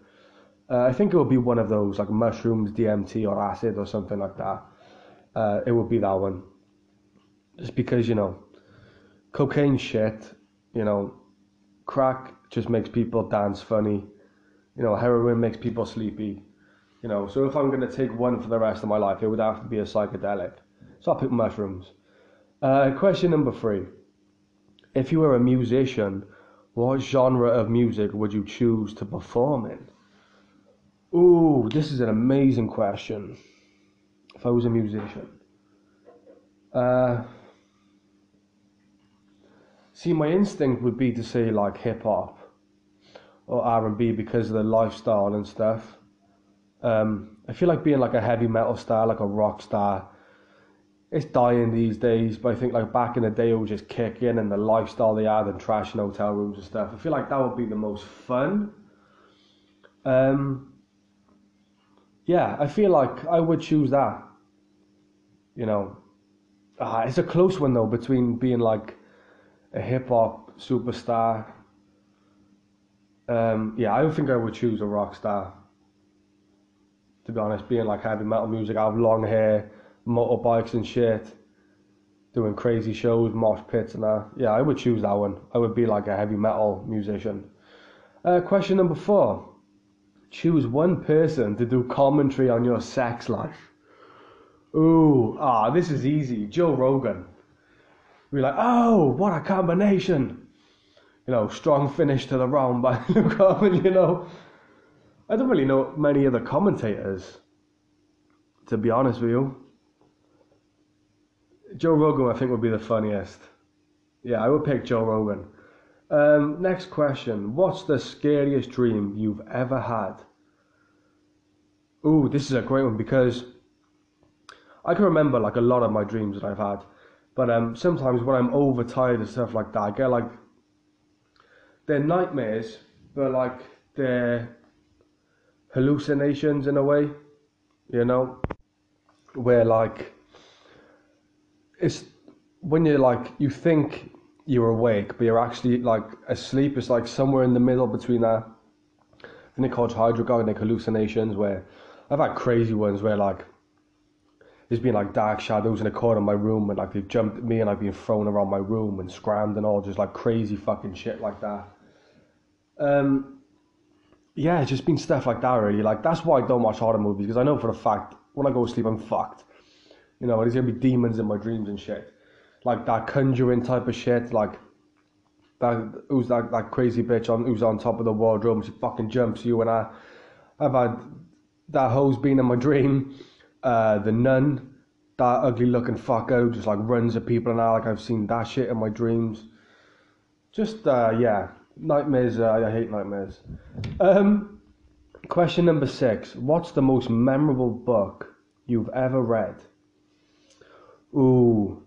Uh, I think it would be one of those, like mushrooms, DMT, or acid, or something like that. Uh, it would be that one. Just because you know, cocaine shit, you know, crack just makes people dance funny. You know, heroin makes people sleepy. You know, so if I'm going to take one for the rest of my life, it would have to be a psychedelic. So I'll pick mushrooms. Uh, question number three. If you were a musician, what genre of music would you choose to perform in? Ooh, this is an amazing question. If I was a musician. Uh, see, my instinct would be to say like hip hop or R and B because of the lifestyle and stuff. Um, I feel like being like a heavy metal star, like a rock star. It's dying these days, but I think like back in the day it would just kick in and the lifestyle they had and trashing hotel rooms and stuff. I feel like that would be the most fun. Um, yeah, I feel like I would choose that. You know, uh, it's a close one though between being like a hip hop superstar um, yeah, I don't think I would choose a rock star. To be honest, being like heavy metal music, I have long hair, motorbikes and shit, doing crazy shows, mosh pits and that. Yeah, I would choose that one. I would be like a heavy metal musician. Uh, question number four. Choose one person to do commentary on your sex life. Ooh, ah, this is easy. Joe Rogan. We're like, oh, what a combination you know, strong finish to the round by Luke Courtman, you know. I don't really know many other commentators, to be honest with you. Joe Rogan, I think, would be the funniest. Yeah, I would pick Joe Rogan. Um, next question. What's the scariest dream you've ever had? Ooh, this is a great one because I can remember like a lot of my dreams that I've had. But um, sometimes when I'm overtired and stuff like that, I get like they're nightmares, but like they're hallucinations in a way, you know, where like it's when you're like you think you're awake, but you're actually like asleep. It's like somewhere in the middle between that. I think they're called hypnagogic hallucinations, where I've had crazy ones where like there's been like dark shadows in the corner of my room, and like they've jumped at me, and I've been thrown around my room and scrammed and all, just like crazy fucking shit like that. Um, yeah, it's just been stuff like that really. Like that's why I don't watch horror movies because I know for a fact when I go to sleep I'm fucked. You know, there's gonna be demons in my dreams and shit, like that conjuring type of shit. Like that who's that that crazy bitch on who's on top of the wardrobe she fucking jumps you and I, I've had that hose been in my dream. Uh, the nun, that ugly looking fucker just like runs at people and I like I've seen that shit in my dreams. Just uh, yeah, nightmares. Uh, I hate nightmares. Um, question number six. What's the most memorable book you've ever read? Ooh.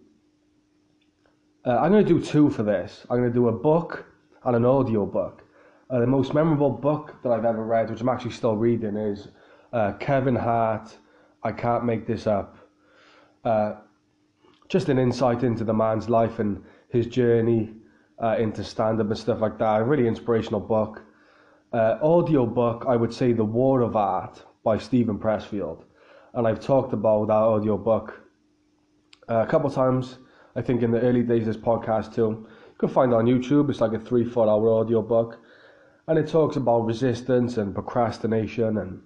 Uh, I'm going to do two for this. I'm going to do a book and an audio book. Uh, the most memorable book that I've ever read, which I'm actually still reading, is uh, Kevin Hart. I can't make this up. Uh, just an insight into the man's life and his journey uh, into stand up and stuff like that. A really inspirational book. Uh, audio book, I would say The War of Art by Steven Pressfield. And I've talked about that audio book uh, a couple times, I think in the early days of this podcast too. You can find it on YouTube, it's like a three, four hour audio book. And it talks about resistance and procrastination and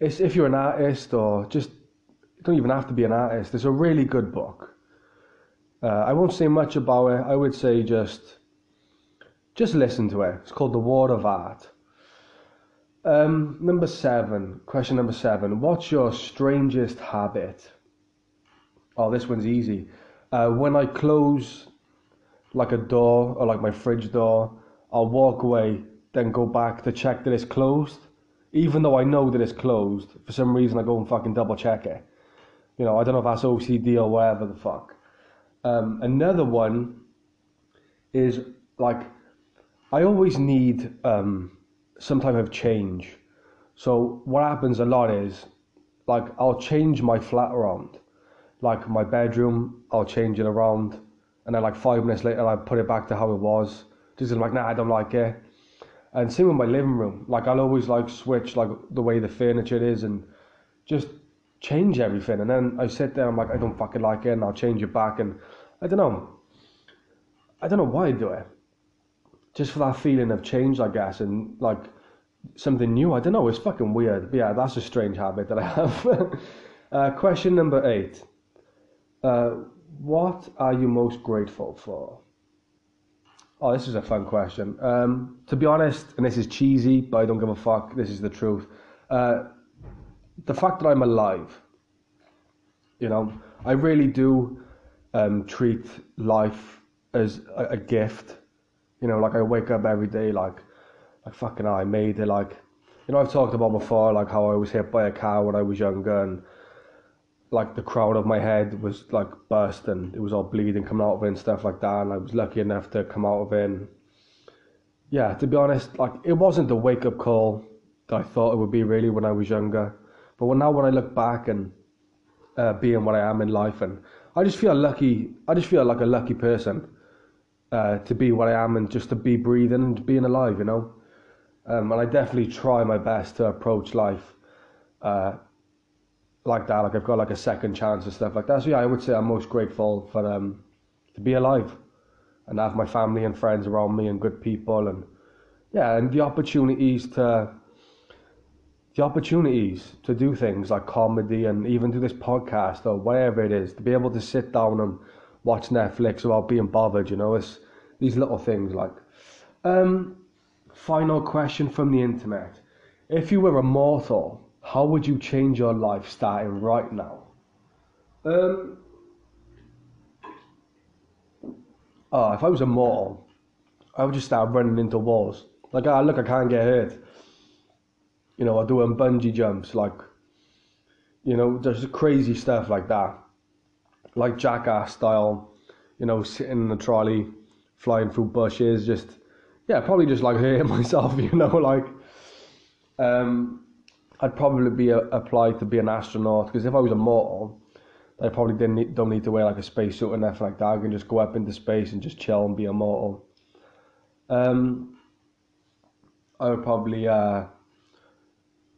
it's if you're an artist or just don't even have to be an artist. It's a really good book. Uh, I won't say much about it. I would say just just listen to it. It's called The War of Art. Um, number seven, question number seven. What's your strangest habit? Oh, this one's easy. Uh, when I close like a door or like my fridge door, I'll walk away, then go back to check that it's closed. Even though I know that it's closed, for some reason I go and fucking double check it. You know, I don't know if that's OCD or whatever the fuck. Um, another one is like I always need um, some type of change. So what happens a lot is like I'll change my flat around, like my bedroom, I'll change it around, and then like five minutes later I put it back to how it was. Just I'm like, nah, I don't like it. And same with my living room. Like I'll always like switch like the way the furniture is and just change everything. And then I sit there, I'm like, I don't fucking like it, and I'll change it back. And I don't know. I don't know why I do it. Just for that feeling of change, I guess, and like something new. I don't know. It's fucking weird. But yeah, that's a strange habit that I have. uh, question number eight. Uh, what are you most grateful for? Oh, this is a fun question. Um, to be honest, and this is cheesy, but I don't give a fuck. This is the truth. Uh, the fact that I'm alive. You know, I really do um, treat life as a, a gift. You know, like I wake up every day, like, like fucking, I made it. Like, you know, I've talked about before, like how I was hit by a car when I was younger, and like the crown of my head was like burst and it was all bleeding coming out of it and stuff like that. And I was lucky enough to come out of it. And yeah, to be honest, like it wasn't the wake up call that I thought it would be really when I was younger. But when, now when I look back and uh, being what I am in life, and I just feel lucky. I just feel like a lucky person uh, to be what I am and just to be breathing and being alive. You know, um, and I definitely try my best to approach life. Uh, like that, like I've got like a second chance and stuff like that. So yeah, I would say I'm most grateful for um to be alive and have my family and friends around me and good people and yeah, and the opportunities to the opportunities to do things like comedy and even do this podcast or whatever it is, to be able to sit down and watch Netflix without being bothered, you know, it's these little things like um final question from the internet. If you were immortal, how would you change your life starting right now? Um, oh, if I was immortal, I would just start running into walls. Like, ah, look, I can't get hurt. You know, or doing bungee jumps, like, you know, there's crazy stuff like that. Like jackass style, you know, sitting in the trolley, flying through bushes, just, yeah, probably just like hurting myself, you know, like, um, I'd probably be a, applied to be an astronaut because if I was immortal, I probably didn't need, don't need to wear like a spacesuit and nothing like that. I can just go up into space and just chill and be immortal. Um, I would probably uh,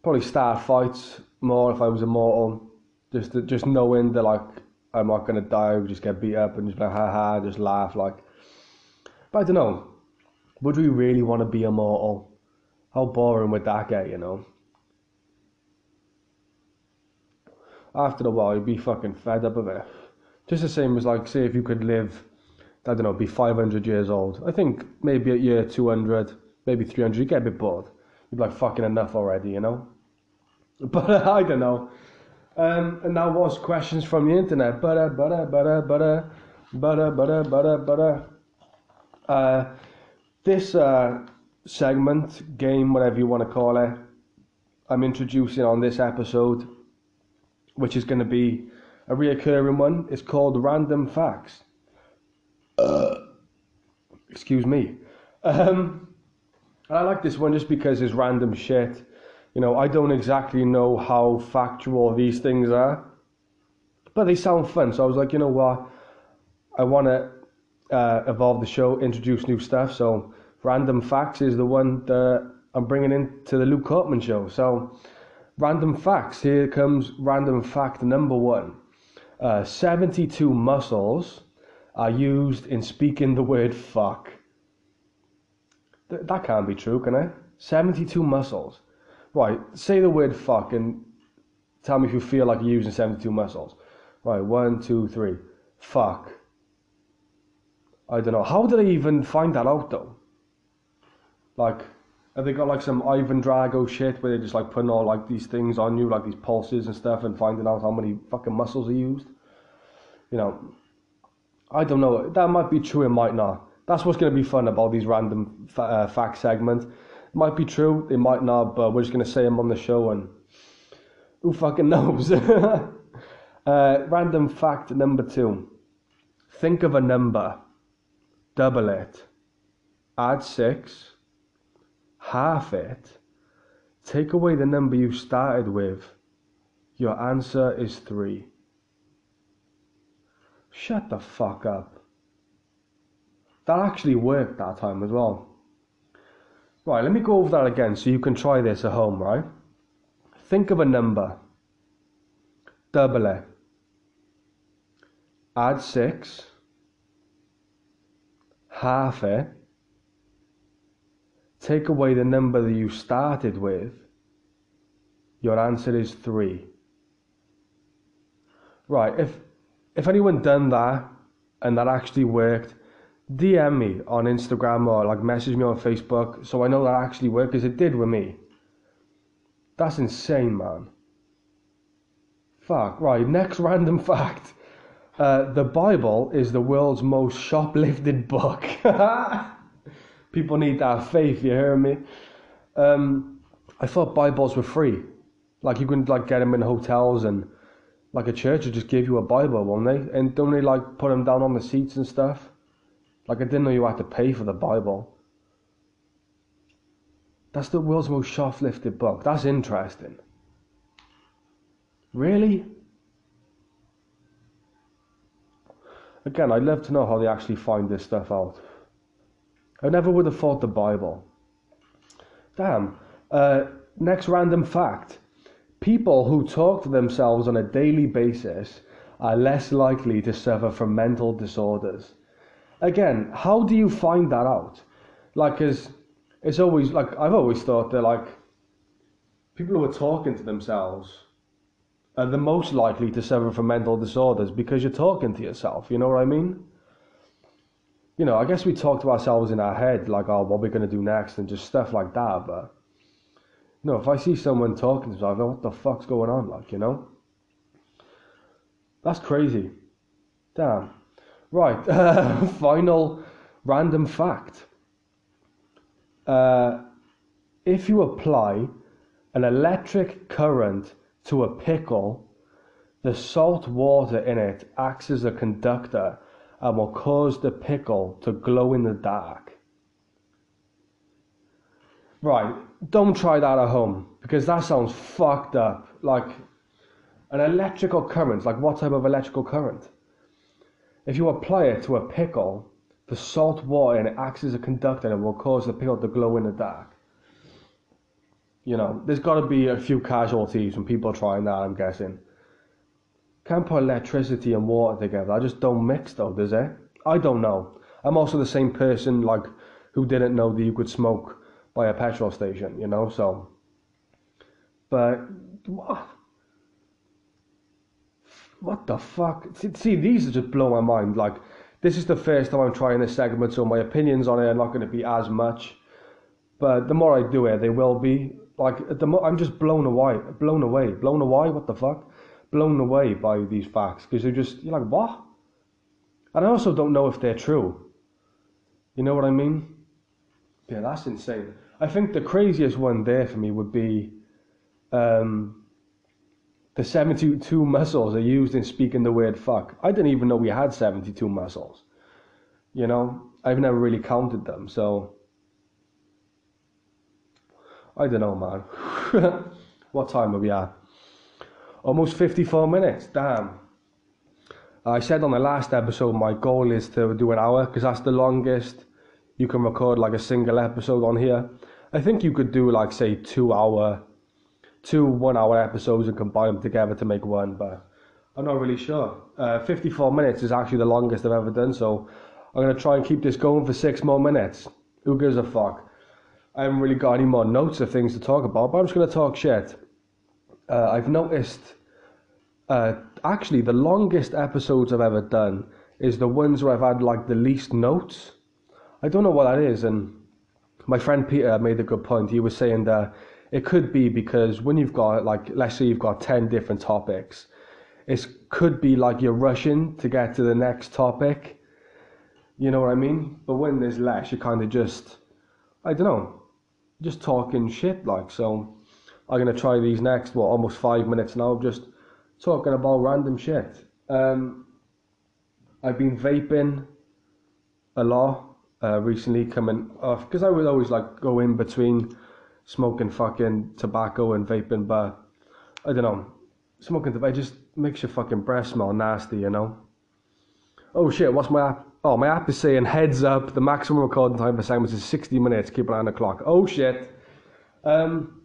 probably start fights more if I was immortal. Just to, just knowing that like I'm not gonna die, I just get beat up and just be like ha ha, just laugh like. But I don't know. Would we really want to be immortal? How boring would that get, you know? After a while you'd be fucking fed up of it. Just the same as like say if you could live, I don't know, be 500 years old. I think maybe at year 200, maybe 300, you get a bit bored. You'd be like fucking enough already, you know. But uh, I don't know. Um, and that was questions from the internet. Butter, butter, butter, butter, butter, butter, butter, butter. Uh, this uh, segment, game, whatever you want to call it, I'm introducing on this episode which is going to be a reoccurring one. It's called Random Facts. Uh, excuse me. Um, I like this one just because it's random shit. You know, I don't exactly know how factual these things are, but they sound fun. So I was like, you know what? I want to uh, evolve the show, introduce new stuff. So Random Facts is the one that I'm bringing into the Luke Courtman show. So Random facts. Here comes random fact number one. Uh, 72 muscles are used in speaking the word fuck. Th- that can't be true, can it? 72 muscles. Right, say the word fuck and tell me if you feel like you're using 72 muscles. Right, one, two, three. Fuck. I don't know. How did I even find that out though? Like, have they got like some Ivan Drago shit where they're just like putting all like these things on you, like these pulses and stuff, and finding out how many fucking muscles are used? You know, I don't know. That might be true, it might not. That's what's going to be fun about these random fa- uh, fact segments. It might be true, it might not, but we're just going to say them on the show and who fucking knows? uh, random fact number two. Think of a number, double it, add 6, half it, take away the number you started with, your answer is 3. Shut the fuck up. That actually worked that time as well. Right, let me go over that again so you can try this at home, right? Think of a number. Double it. Add 6. Half it. Take away the number that you started with. Your answer is 3. Right, if if anyone done that and that actually worked, DM me on Instagram or like message me on Facebook so I know that actually worked because it did with me. That's insane, man. Fuck. Right, next random fact. Uh, the Bible is the world's most shoplifted book. People need that faith, you hear me? Um, I thought Bibles were free. Like you can like get them in hotels and like a church would just give you a Bible, won't they? And don't they like put them down on the seats and stuff? Like I didn't know you had to pay for the Bible. That's the world's most shoplifted book. That's interesting. Really? Again, I'd love to know how they actually find this stuff out. I never would have thought the Bible. Damn. Uh, next random fact. People who talk to themselves on a daily basis are less likely to suffer from mental disorders. Again, how do you find that out? Like, cause it's always like I've always thought that like people who are talking to themselves are the most likely to suffer from mental disorders because you're talking to yourself. You know what I mean? You know, I guess we talk to ourselves in our head, like, oh, what we're going to do next, and just stuff like that. But, you know, if I see someone talking to themselves, what the fuck's going on? Like, you know? That's crazy. Damn. Right. final random fact. Uh, if you apply an electric current to a pickle, the salt water in it acts as a conductor and will cause the pickle to glow in the dark. Right, don't try that at home because that sounds fucked up. Like an electrical current, like what type of electrical current? If you apply it to a pickle, the salt water and it acts as a conductor and it will cause the pickle to glow in the dark. You know, there's got to be a few casualties from people trying that, I'm guessing. Can't put electricity and water together. I just don't mix though, does it? I don't know. I'm also the same person like who didn't know that you could smoke by a petrol station, you know, so but what what the fuck? See, these are just blow my mind. Like, this is the first time I'm trying this segment, so my opinions on it are not going to be as much. But the more I do it, they will be. Like, the more, I'm just blown away, blown away, blown away. What the fuck? Blown away by these facts because they're just you're like what? And I also don't know if they're true. You know what I mean? Yeah, that's insane. I think the craziest one there for me would be um, the 72 muscles are used in speaking the word fuck. I didn't even know we had 72 muscles. You know, I've never really counted them, so I don't know, man. what time are we at? Almost 54 minutes. Damn. I said on the last episode my goal is to do an hour because that's the longest you can record like a single episode on here. I think you could do like say two hour two one hour episodes and combine them together to make one, but I'm not really sure. Uh, 54 minutes is actually the longest I've ever done, so I'm to try and keep this going for six more minutes. Who gives a fuck? I haven't really got any more notes of things to talk about, but I'm just to talk shit. Uh, I've noticed, uh, actually, the longest episodes I've ever done is the ones where I've had like the least notes. I don't know what that is, and my friend Peter made a good point. He was saying that it could be because when you've got like let's say you've got 10 different topics it could be like you're rushing to get to the next topic you know what i mean but when there's less you're kind of just i don't know just talking shit like so i'm going to try these next what almost five minutes now just talking about random shit um i've been vaping a lot uh, recently coming off because I would always like go in between smoking fucking tobacco and vaping, but I don't know, smoking tobacco just makes your fucking breath smell nasty, you know. Oh shit, what's my app? Oh, my app is saying heads up, the maximum recording time for segments is 60 minutes, keep an eye on the clock. Oh shit. Um,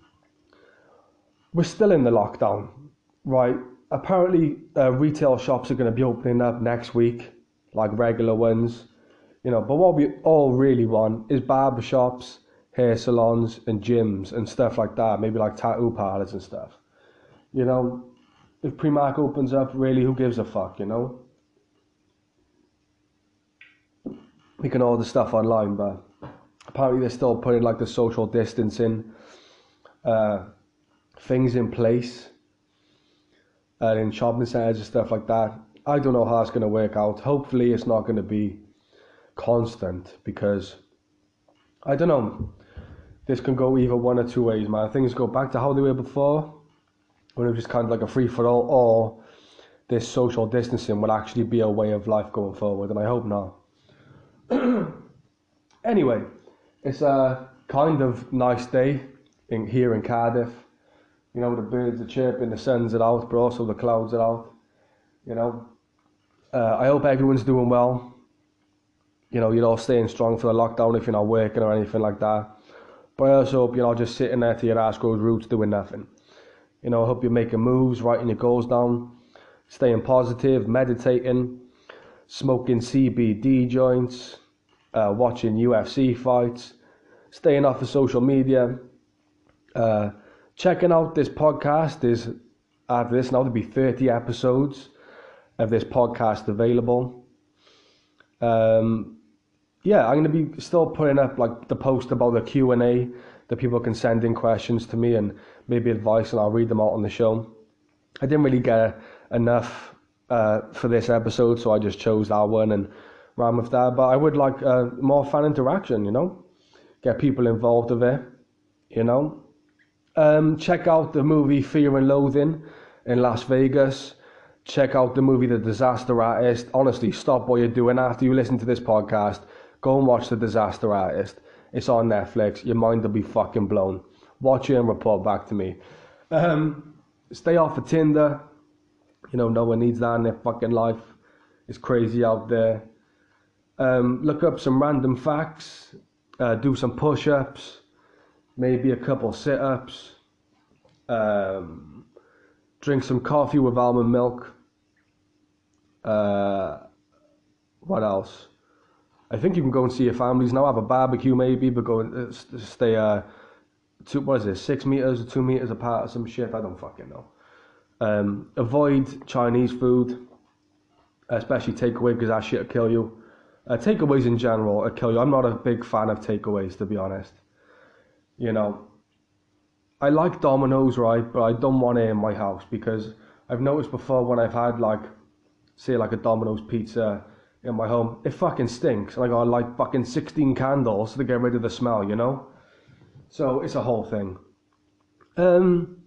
we're still in the lockdown, right? Apparently, uh, retail shops are going to be opening up next week, like regular ones, you know. But what we all really want is barber shops, hair salons, and gyms and stuff like that. Maybe like tattoo parlors and stuff. You know, if Primark opens up, really, who gives a fuck? You know. We can order stuff online, but apparently they're still putting like the social distancing uh, things in place uh, in shopping centres and stuff like that. I don't know how it's going to work out. Hopefully, it's not going to be constant because I don't know. This can go either one or two ways, man. Things go back to how they were before, when it was just kind of like a free for all, or this social distancing will actually be a way of life going forward, and I hope not. anyway, it's a kind of nice day in here in Cardiff. You know, the birds are chirping, the sun's out, but also the clouds are out. You know, uh, I hope everyone's doing well. You know, you're all staying strong for the lockdown if you're not working or anything like that. But I also hope you're not just sitting there to your ass grows roots doing nothing. You know, I hope you're making moves, writing your goals down, staying positive, meditating, smoking CBD joints, uh, watching UFC fights, staying off of social media, uh, checking out this podcast. There's after this now there'll be 30 episodes of this podcast available. Um, yeah, I'm gonna be still putting up like the post about the Q and A that people can send in questions to me and maybe advice, and I'll read them out on the show. I didn't really get enough uh, for this episode, so I just chose that one and ran with that. But I would like uh, more fan interaction, you know, get people involved with it, you know. Um, check out the movie Fear and Loathing in Las Vegas. Check out the movie The Disaster Artist. Honestly, stop what you're doing after you listen to this podcast. Go and watch The Disaster Artist. It's on Netflix. Your mind will be fucking blown. Watch it and report back to me. Um, stay off of Tinder. You know, no one needs that in their fucking life. It's crazy out there. Um, look up some random facts. Uh, do some push ups maybe a couple sit ups, um, drink some coffee with almond milk. Uh, what else? I think you can go and see your families now. Have a barbecue maybe, but go and uh, stay uh, two. What is it? Six meters or two meters apart or some shit. I don't fucking know. Um, avoid Chinese food, especially takeaway because that shit will kill you. Uh, takeaways in general will kill you. I'm not a big fan of takeaways to be honest. You know, I like Domino's, right? But I don't want it in my house because I've noticed before when I've had like, say, like a Domino's pizza in my home, it fucking stinks. Like I got like fucking 16 candles to get rid of the smell, you know? So it's a whole thing. Um,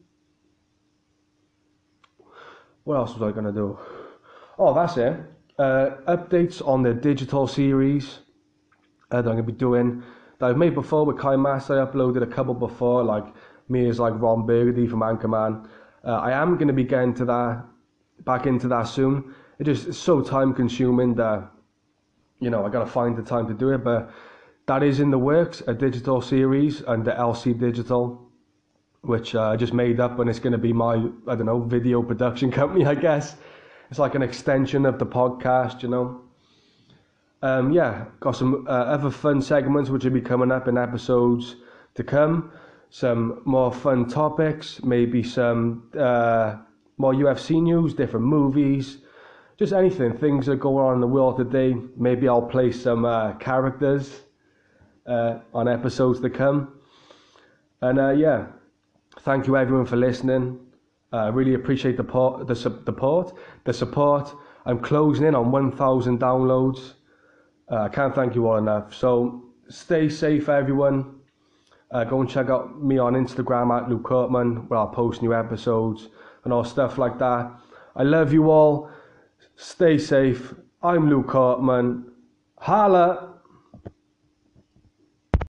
what else was I gonna do? Oh, that's it. Uh, updates on the digital series uh, that I'm gonna be doing that I've made before with Kai Mass. I uploaded a couple before, like me as like Ron Burgundy from Anchorman. Uh, I am going to be getting to that, back into that soon. It just it's so time consuming that, you know, I got to find the time to do it. But that is in the works, a digital series under LC Digital, which uh, I just made up and it's going to be my, I don't know, video production company, I guess. It's like an extension of the podcast, you know. Um, yeah, got some uh, other fun segments which will be coming up in episodes to come. Some more fun topics, maybe some uh, more UFC news, different movies, just anything, things that go on in the world today. Maybe I'll play some uh, characters uh, on episodes to come. And uh, yeah, thank you everyone for listening. I really appreciate the, port, the, the support. The support. I'm closing in on 1,000 downloads. Uh, I can't thank you all enough. So stay safe, everyone. Uh, go and check out me on Instagram at Luke Courtman, where I'll post new episodes and all stuff like that. I love you all. Stay safe. I'm Luke Courtman. Holla!